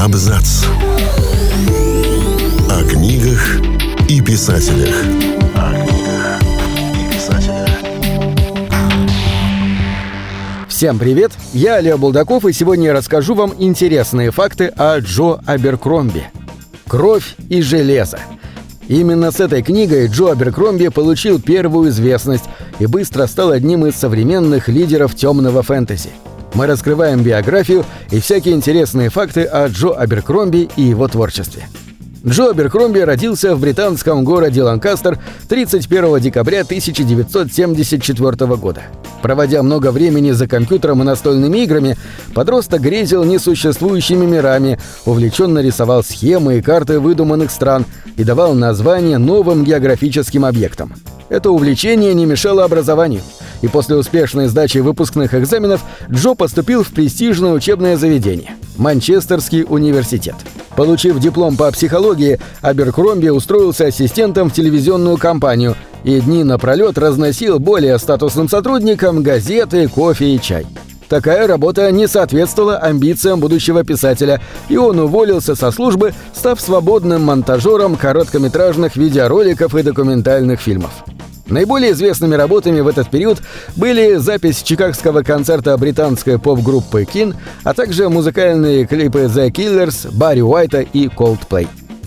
Абзац. О книгах и писателях. О книгах и писателях. Всем привет! Я Олег Булдаков, и сегодня я расскажу вам интересные факты о Джо Аберкромби. «Кровь и железо». Именно с этой книгой Джо Аберкромби получил первую известность и быстро стал одним из современных лидеров темного фэнтези. Мы раскрываем биографию и всякие интересные факты о Джо Аберкромби и его творчестве. Джо Аберкромби родился в британском городе Ланкастер 31 декабря 1974 года. Проводя много времени за компьютером и настольными играми, подросток грезил несуществующими мирами, увлеченно рисовал схемы и карты выдуманных стран и давал названия новым географическим объектам. Это увлечение не мешало образованию, и после успешной сдачи выпускных экзаменов Джо поступил в престижное учебное заведение – Манчестерский университет. Получив диплом по психологии, Аберкромби устроился ассистентом в телевизионную компанию и дни напролет разносил более статусным сотрудникам газеты, кофе и чай. Такая работа не соответствовала амбициям будущего писателя, и он уволился со службы, став свободным монтажером короткометражных видеороликов и документальных фильмов. Наиболее известными работами в этот период были запись чикагского концерта британской поп-группы Кин, а также музыкальные клипы The Killers, Барри Уайта и Coldplay.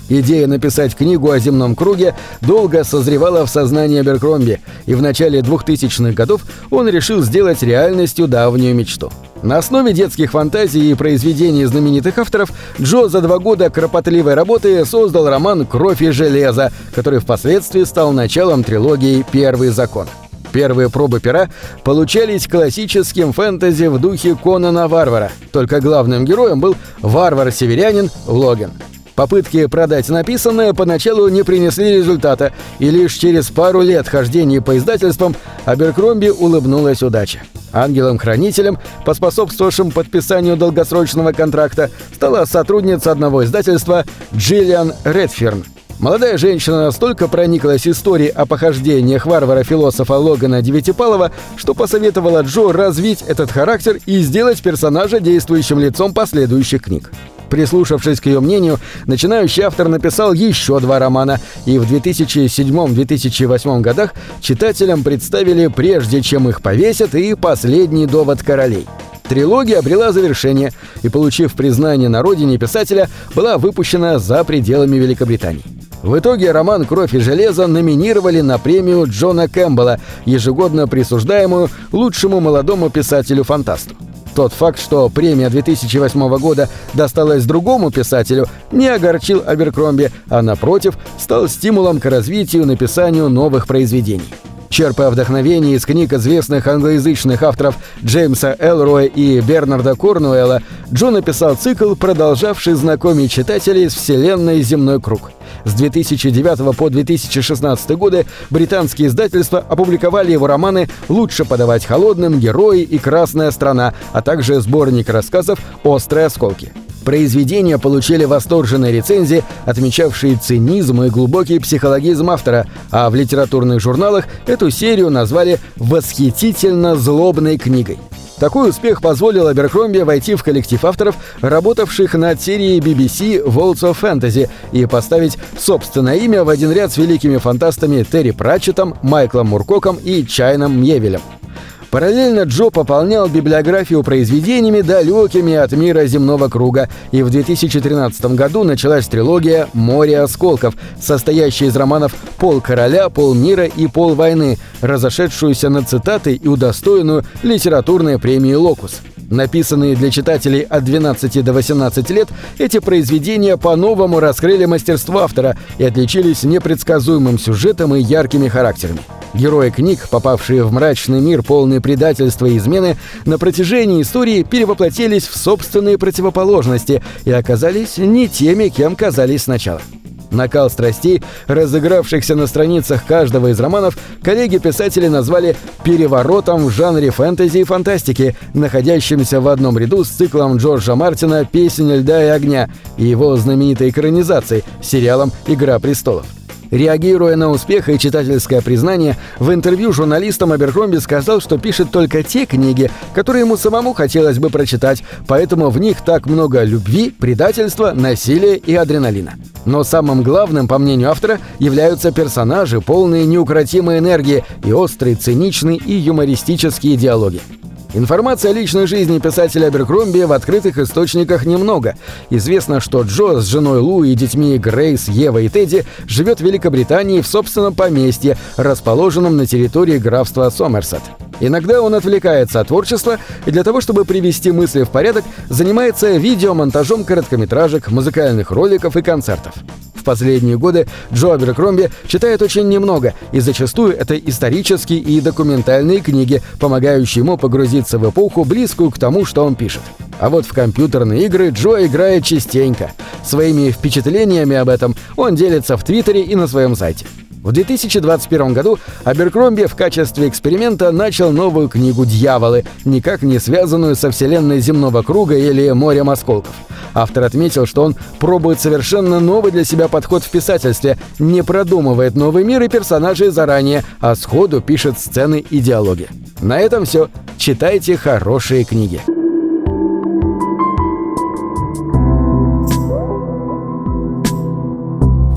Идея написать книгу о земном круге долго созревала в сознании Аберкромби, и в начале 2000-х годов он решил сделать реальностью давнюю мечту. На основе детских фантазий и произведений знаменитых авторов Джо за два года кропотливой работы создал роман «Кровь и железо», который впоследствии стал началом трилогии «Первый закон». Первые пробы пера получались классическим фэнтези в духе Конана Варвара, только главным героем был варвар-северянин Логин. Попытки продать написанное поначалу не принесли результата, и лишь через пару лет хождения по издательствам Аберкромби улыбнулась удача. Ангелом-хранителем, поспособствовавшим подписанию долгосрочного контракта, стала сотрудница одного издательства Джиллиан Редферн. Молодая женщина настолько прониклась историей о похождениях варвара-философа Логана Девятипалова, что посоветовала Джо развить этот характер и сделать персонажа действующим лицом последующих книг. Прислушавшись к ее мнению, начинающий автор написал еще два романа, и в 2007-2008 годах читателям представили «Прежде чем их повесят» и «Последний довод королей». Трилогия обрела завершение и, получив признание на родине писателя, была выпущена за пределами Великобритании. В итоге роман «Кровь и железо» номинировали на премию Джона Кэмпбелла, ежегодно присуждаемую лучшему молодому писателю-фантасту. Тот факт, что премия 2008 года досталась другому писателю, не огорчил Аберкромби, а напротив, стал стимулом к развитию и написанию новых произведений. Черпая вдохновение из книг известных англоязычных авторов Джеймса Элроя и Бернарда Корнуэлла, Джо написал цикл, продолжавший знакомить читателей с вселенной «Земной круг». С 2009 по 2016 годы британские издательства опубликовали его романы «Лучше подавать холодным», «Герои» и «Красная страна», а также сборник рассказов «Острые осколки». Произведения получили восторженные рецензии, отмечавшие цинизм и глубокий психологизм автора, а в литературных журналах эту серию назвали «восхитительно злобной книгой». Такой успех позволил Аберкромби войти в коллектив авторов, работавших над серией BBC Worlds of Fantasy, и поставить собственное имя в один ряд с великими фантастами Терри Пратчетом, Майклом Муркоком и Чайном Мьевелем. Параллельно Джо пополнял библиографию произведениями, далекими от мира земного круга, и в 2013 году началась трилогия «Море осколков», состоящая из романов «Пол короля», «Пол мира» и «Пол войны», разошедшуюся на цитаты и удостоенную литературной премии «Локус». Написанные для читателей от 12 до 18 лет, эти произведения по-новому раскрыли мастерство автора и отличились непредсказуемым сюжетом и яркими характерами. Герои книг, попавшие в мрачный мир полный предательства и измены, на протяжении истории перевоплотились в собственные противоположности и оказались не теми, кем казались сначала. Накал страстей, разыгравшихся на страницах каждого из романов, коллеги-писатели назвали «переворотом в жанре фэнтези и фантастики», находящимся в одном ряду с циклом Джорджа Мартина «Песень льда и огня» и его знаменитой экранизацией, сериалом «Игра престолов». Реагируя на успех и читательское признание, в интервью журналистам Аберкромби сказал, что пишет только те книги, которые ему самому хотелось бы прочитать, поэтому в них так много любви, предательства, насилия и адреналина. Но самым главным, по мнению автора, являются персонажи, полные неукротимой энергии и острые, циничные и юмористические диалоги. Информации о личной жизни писателя Аберкромби в открытых источниках немного. Известно, что Джо с женой Лу и детьми Грейс, Ева и Тедди живет в Великобритании в собственном поместье, расположенном на территории графства Сомерсет. Иногда он отвлекается от творчества и для того, чтобы привести мысли в порядок, занимается видеомонтажом короткометражек, музыкальных роликов и концертов. В последние годы Джо Аберкромби читает очень немного, и зачастую это исторические и документальные книги, помогающие ему погрузиться в эпоху, близкую к тому, что он пишет. А вот в компьютерные игры Джо играет частенько. Своими впечатлениями об этом он делится в Твиттере и на своем сайте. В 2021 году Аберкромби в качестве эксперимента начал новую книгу «Дьяволы», никак не связанную со вселенной земного круга или морем осколков. Автор отметил, что он пробует совершенно новый для себя подход в писательстве, не продумывает новый мир и персонажей заранее, а сходу пишет сцены и диалоги. На этом все. Читайте хорошие книги.